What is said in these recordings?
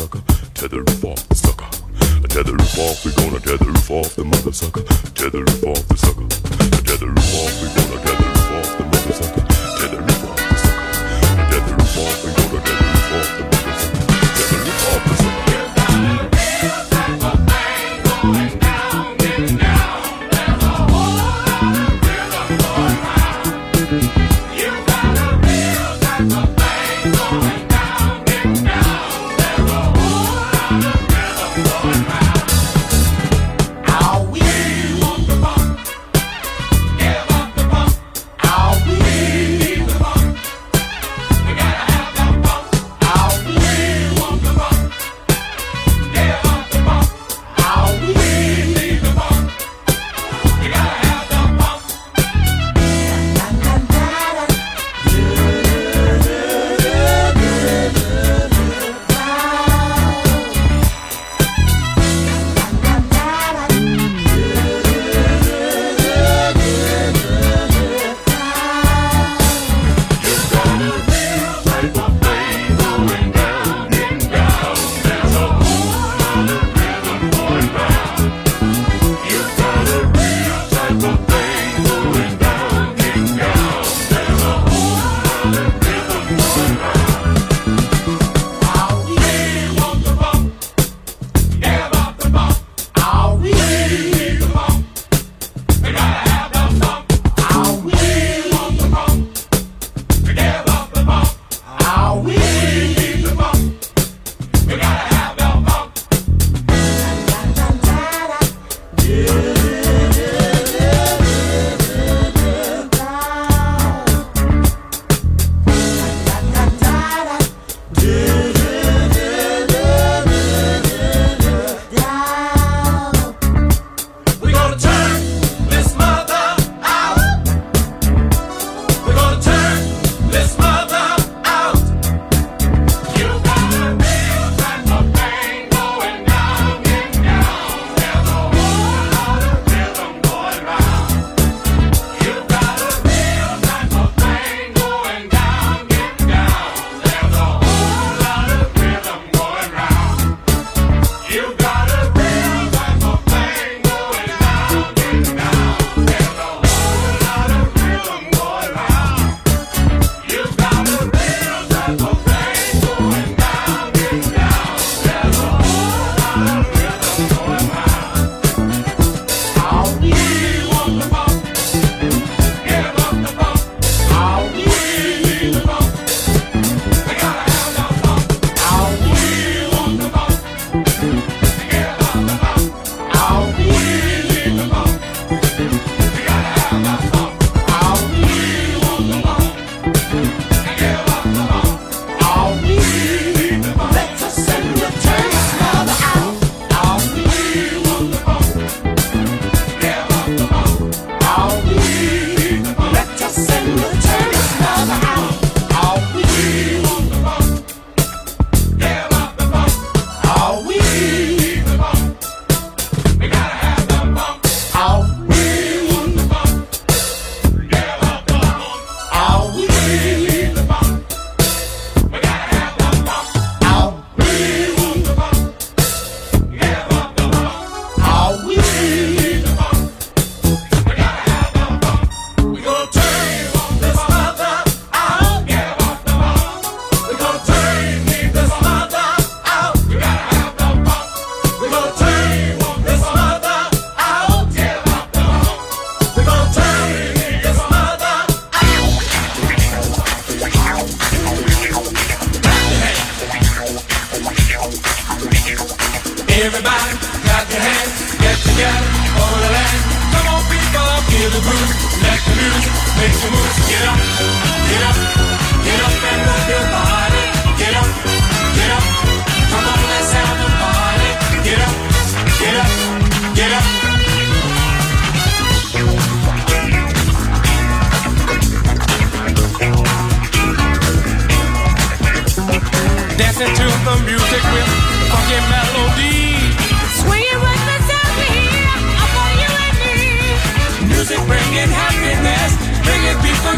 Sucker. Tether roof off the sucker. Tether roof off, we gonna tether roof off the mother sucker. Tether roof off the sucker. Tether roof off, we gonna tether roof off the mother sucker. Tether roof off the sucker. Tether roof off, we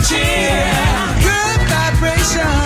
cheer. Good vibrations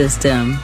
system.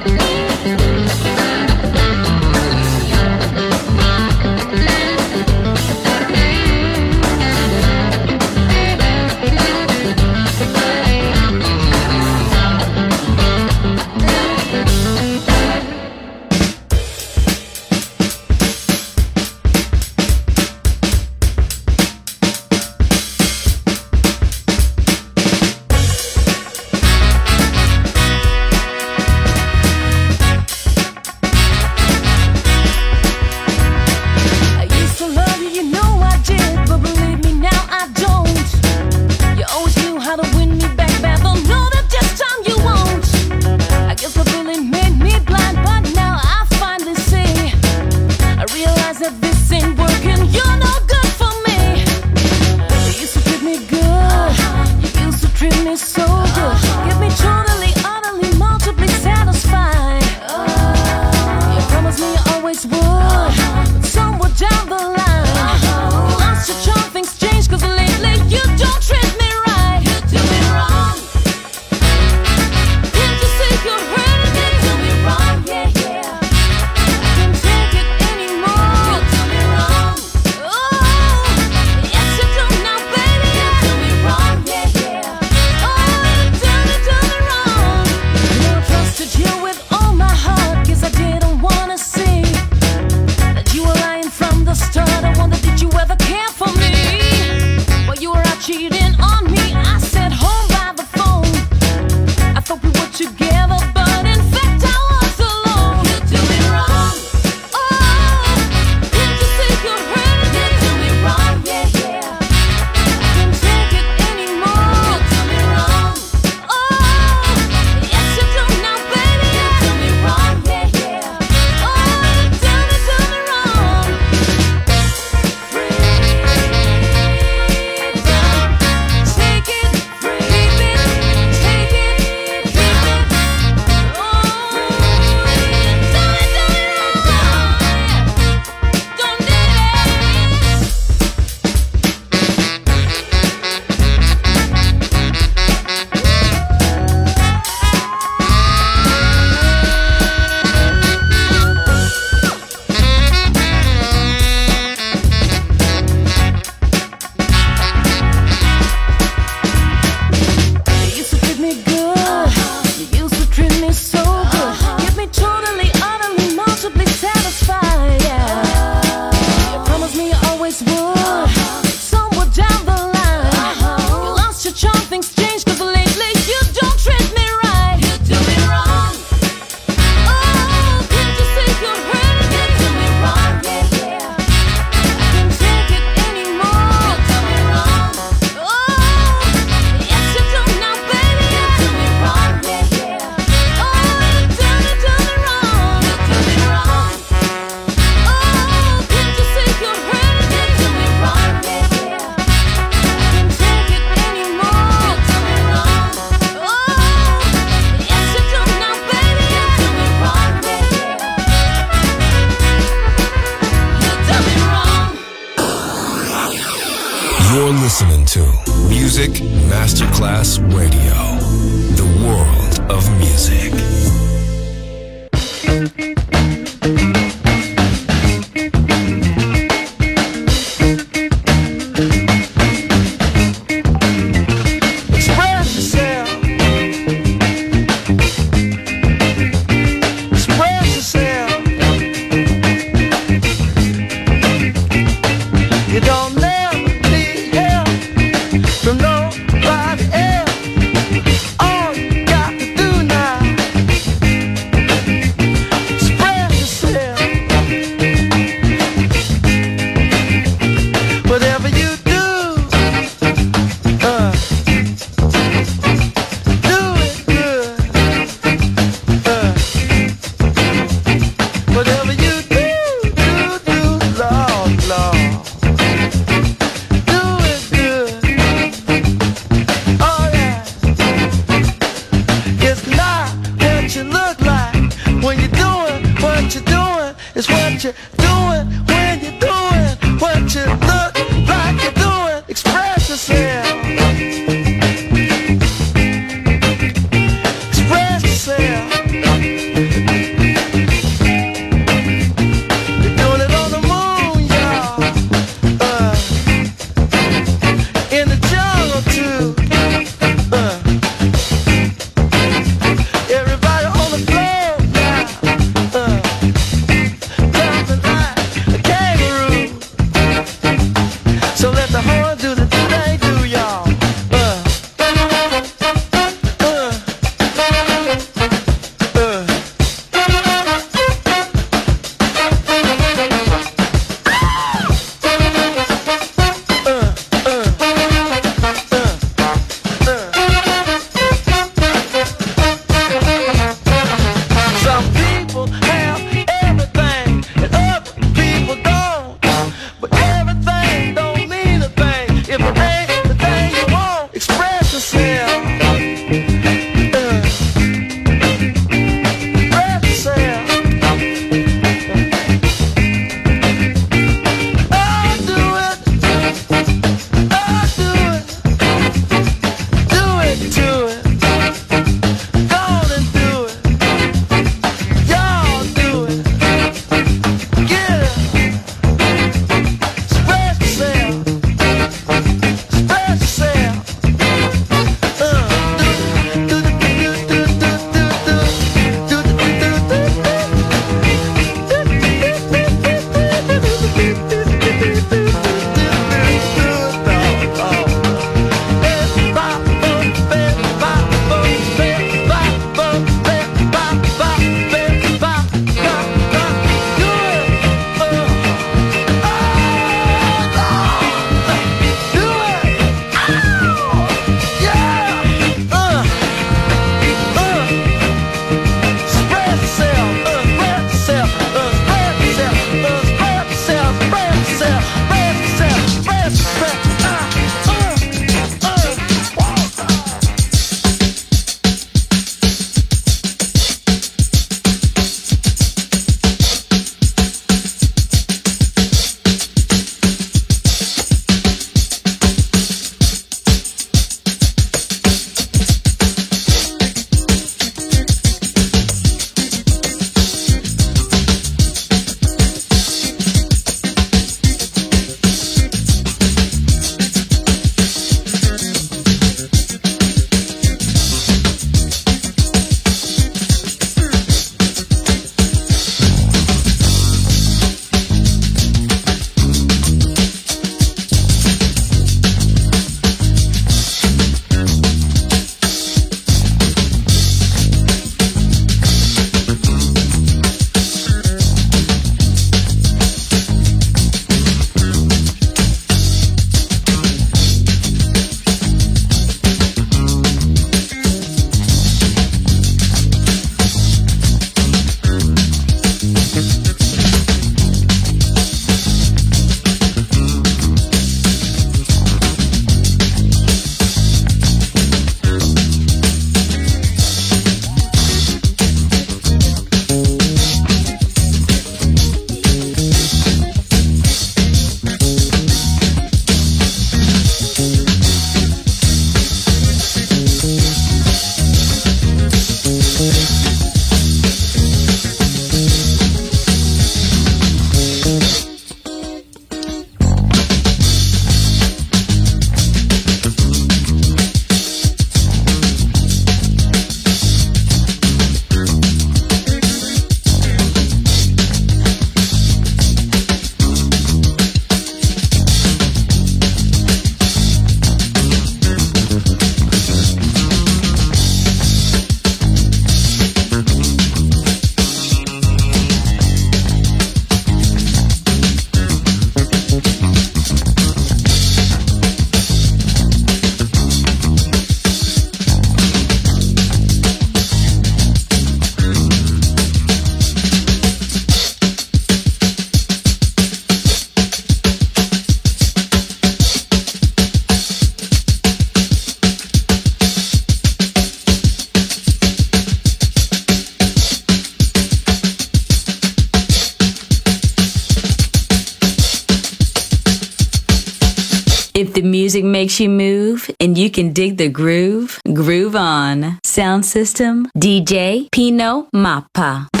can dig the groove, groove on. Sound system, DJ Pino Mappa.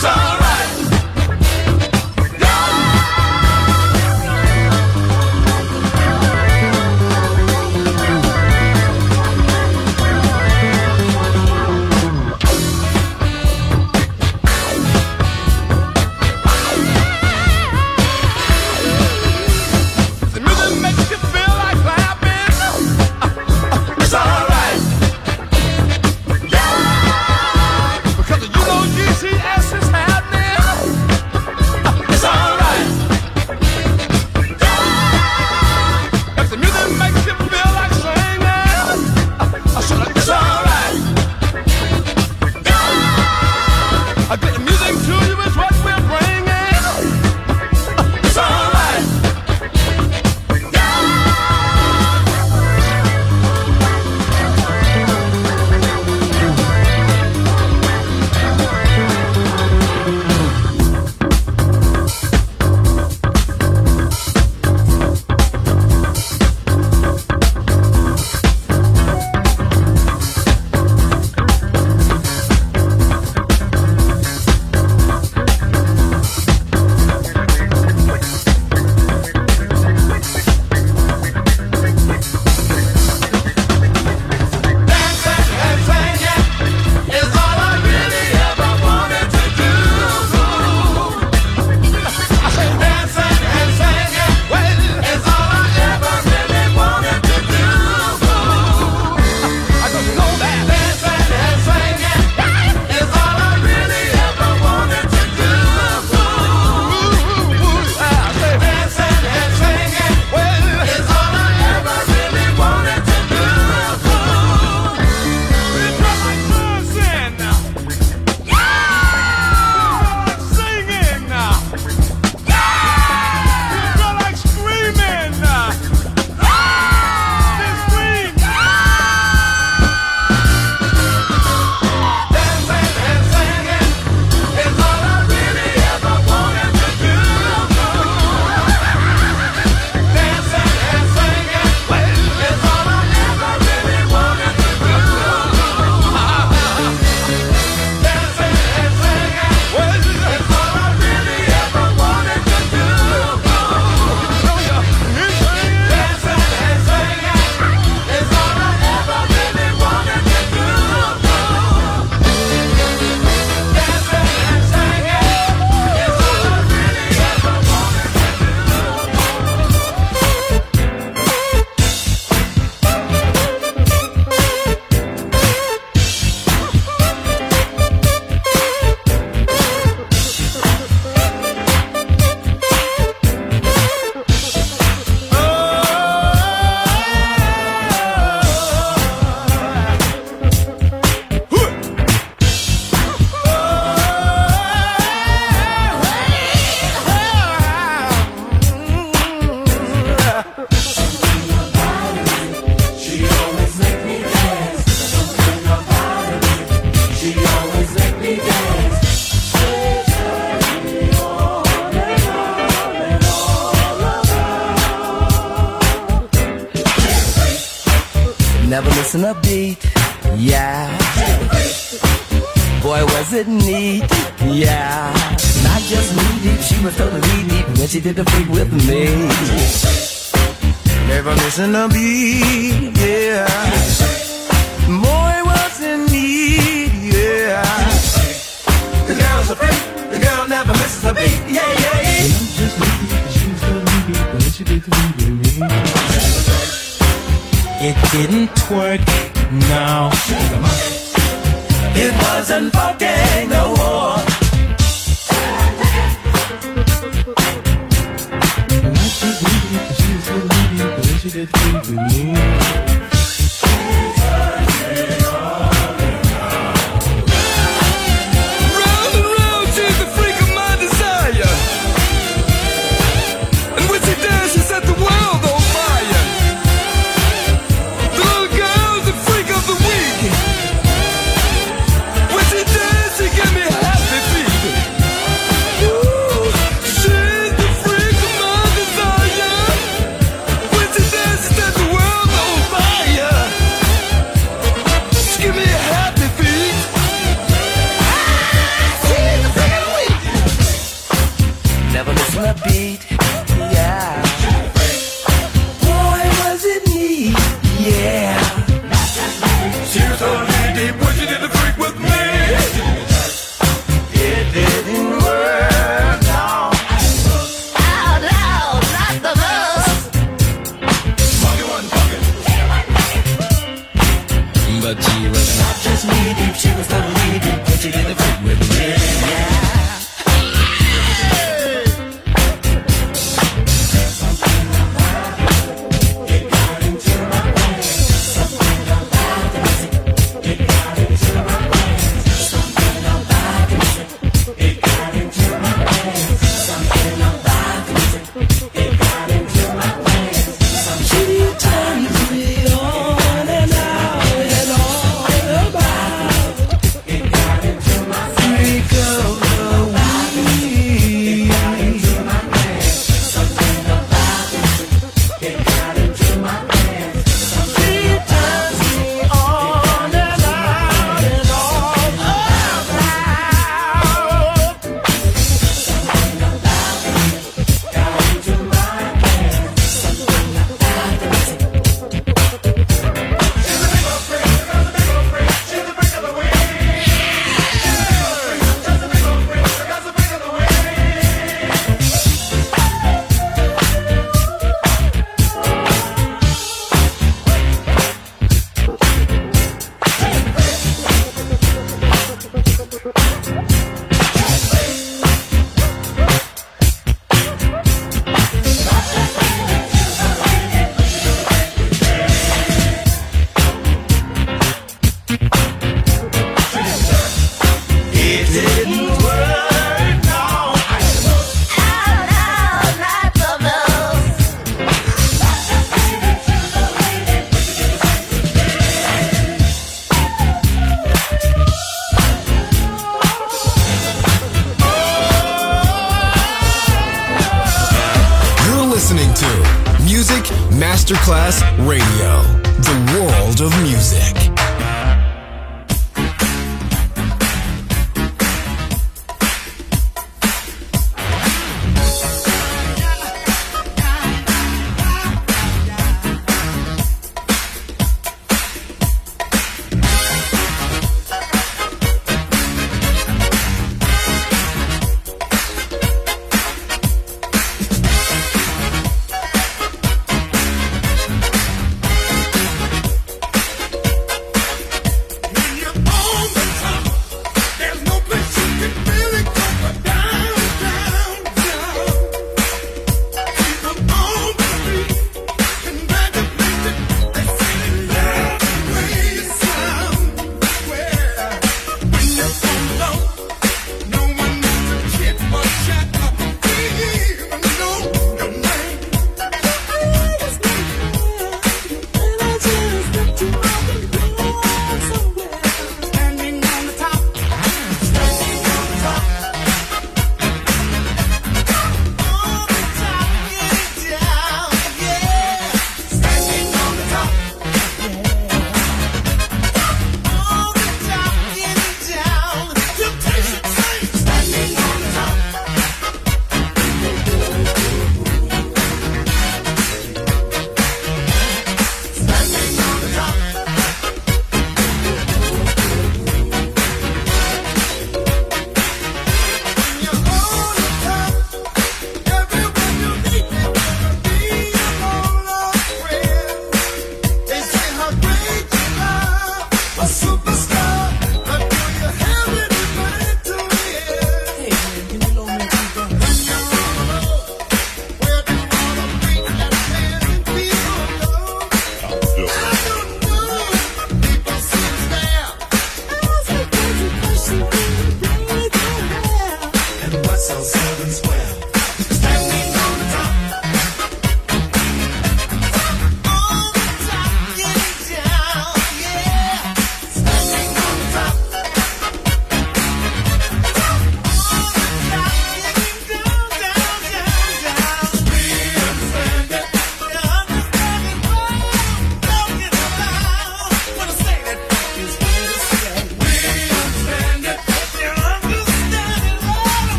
さん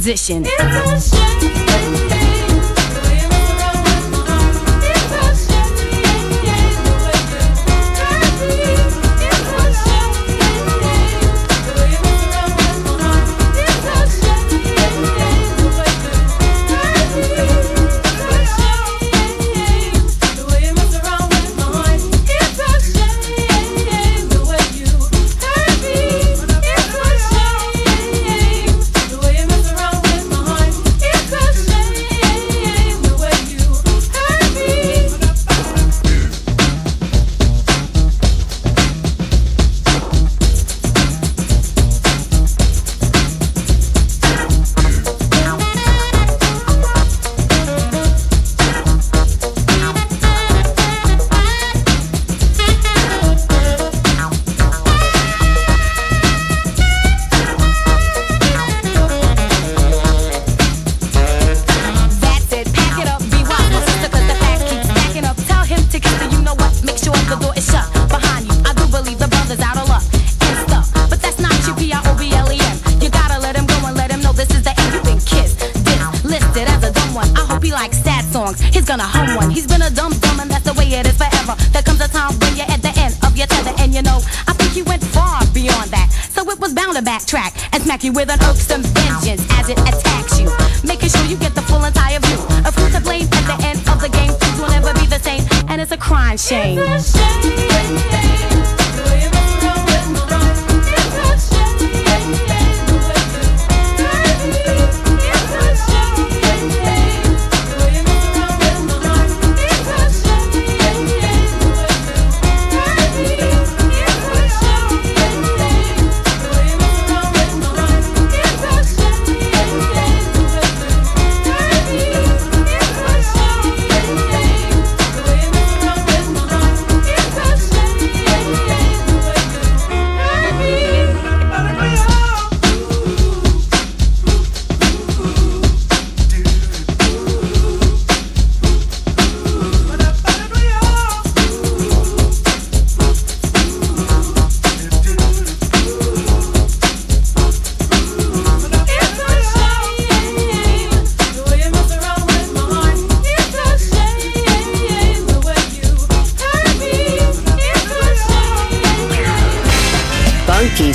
position.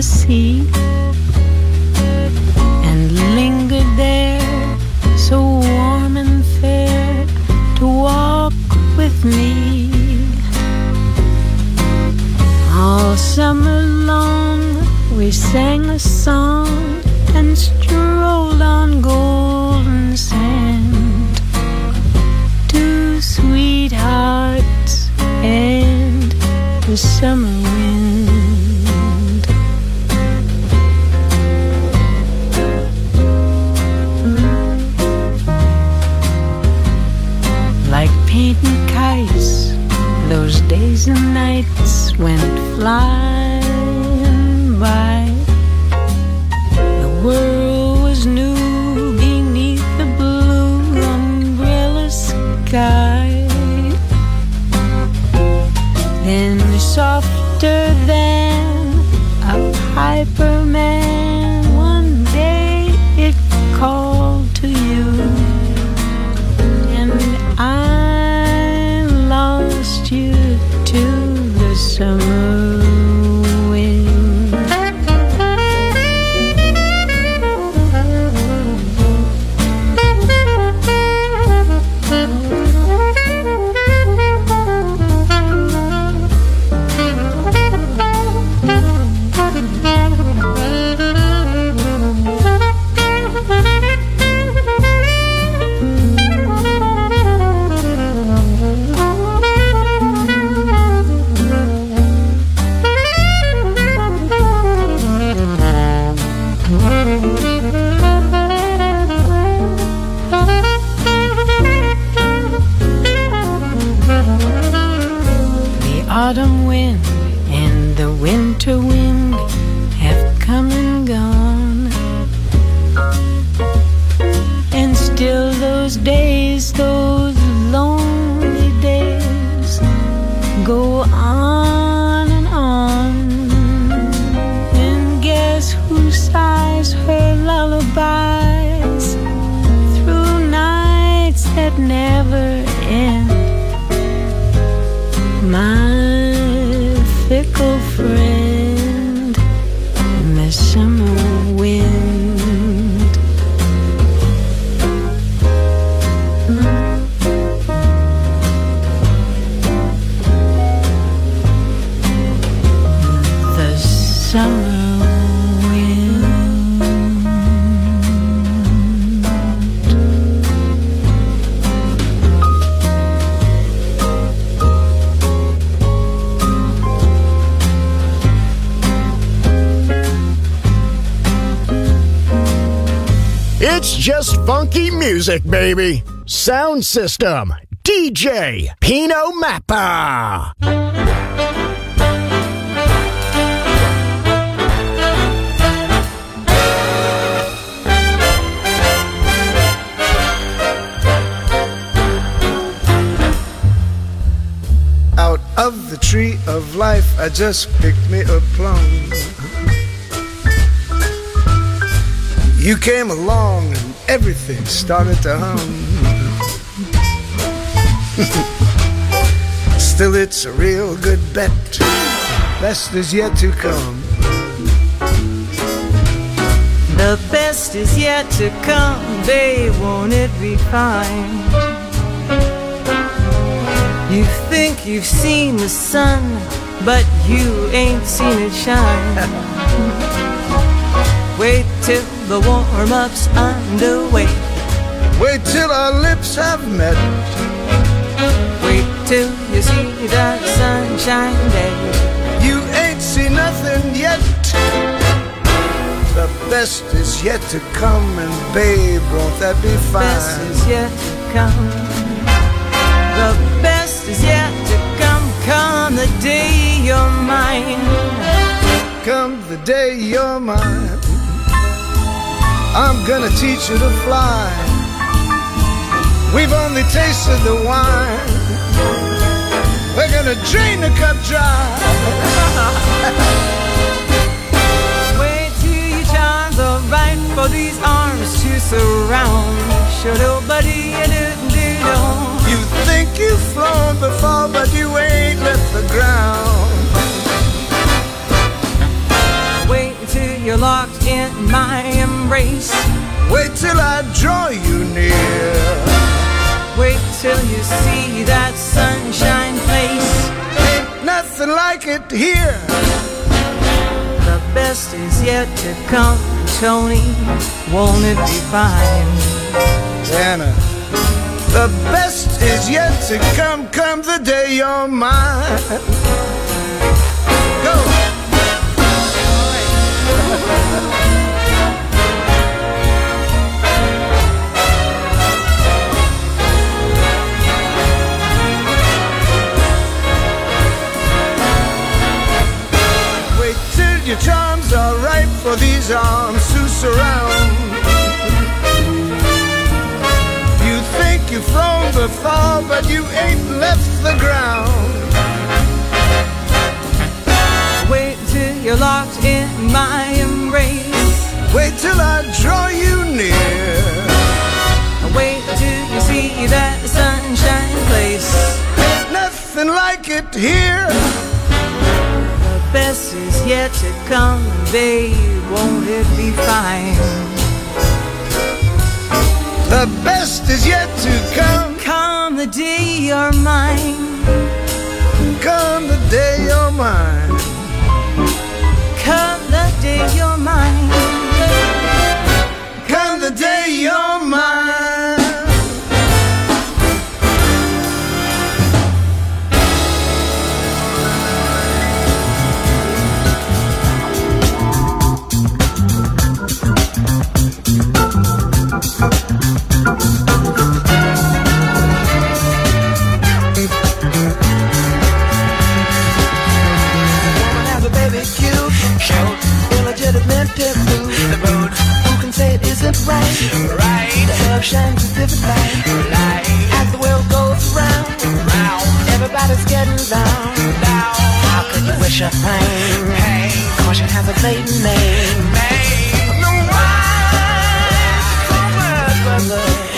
the sea and lingered there, so warm and fair, to walk with me. All summer long, we sang a song and strewed. fly. Music, baby. Sound system. DJ Pino Mappa. Out of the tree of life, I just picked me a plum. You came along everything started to hum. Still, it's a real good bet. Best is yet to come. The best is yet to come, babe, won't it be fine? You think you've seen the sun, but you ain't seen it shine. Wait till the warm-up's underway. Wait till our lips have met. Wait till you see that sunshine day. You ain't seen nothing yet. The best is yet to come, and babe, won't that be fine? The Best is yet to come. The best is yet to come. Come the day you're mine. Come the day you're mine. I'm gonna teach you to fly. We've only tasted the wine. We're gonna drain the cup dry. Wait till your are right for these arms to surround. Show nobody you didn't do You think you've flown before, but you ain't left the ground. You're locked in my embrace. Wait till I draw you near. Wait till you see that sunshine place. Ain't nothing like it here. The best is yet to come, Tony. Won't it be fine? Anna, the best is yet to come. Come the day you're mine. Go. Wait till your charms are right for these arms to surround. You think you've flown before, but you ain't left the ground. My embrace. Wait till I draw you near. Wait till you see that sunshine place. Nothing like it here. The best is yet to come, babe. Won't it be fine? The best is yet to come. Come the day you're mine. Come the day you're mine. Come day you're mine. Come the day you're mine. live right. Right. Love shines a different light. Light. As the world goes round. Round. Everybody's getting down. Down. How could you wish her pain? Pain. Caution has a blatant name. Name. No, why? So much for love.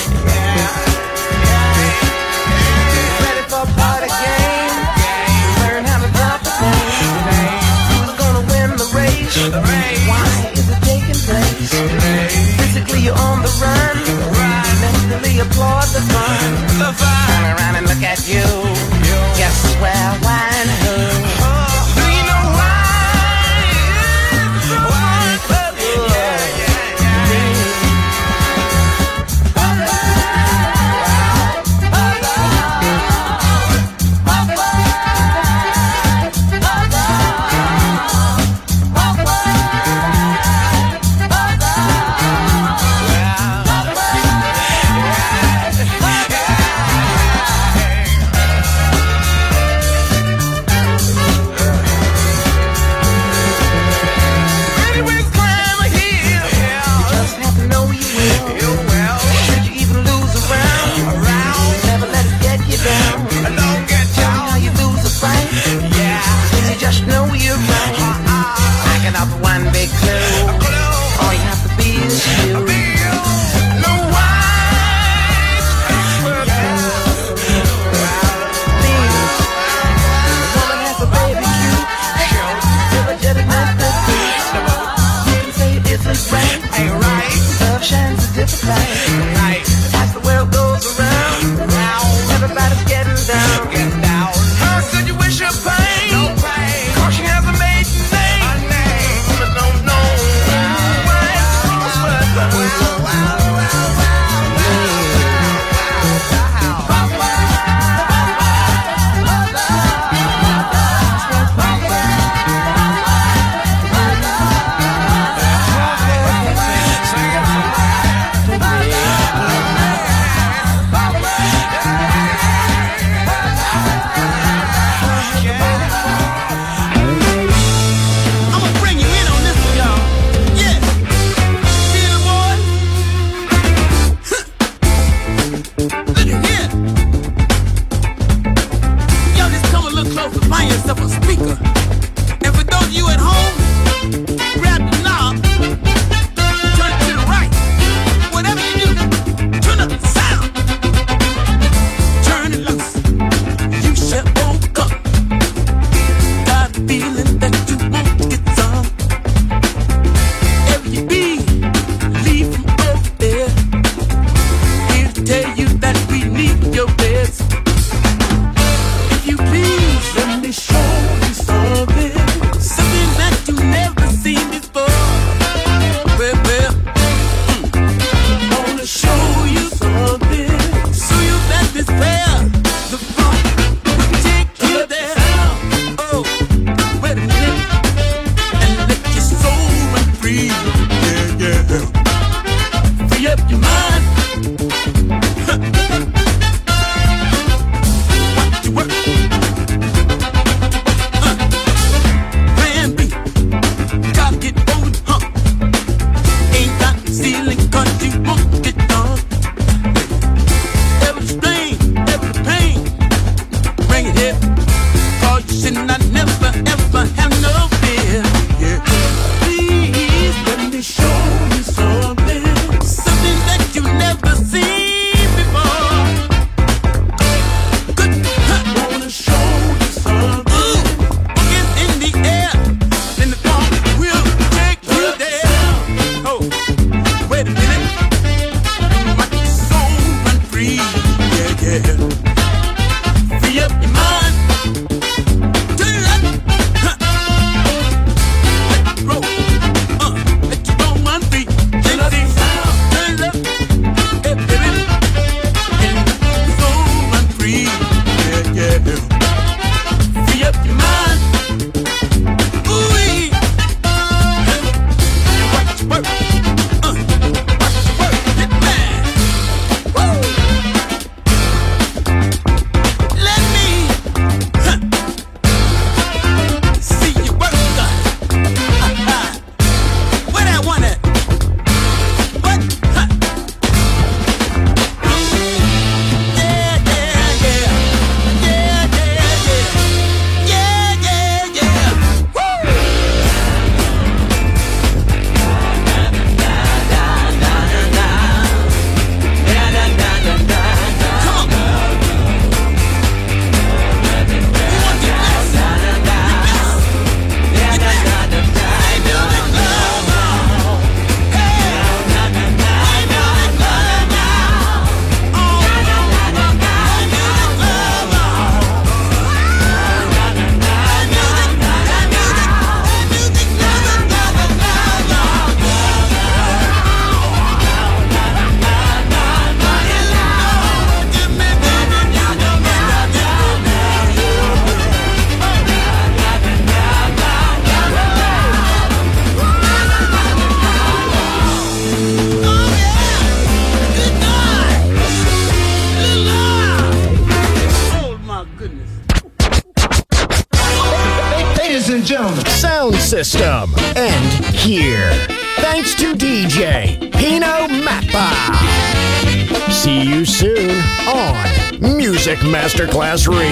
Masterclass Radio.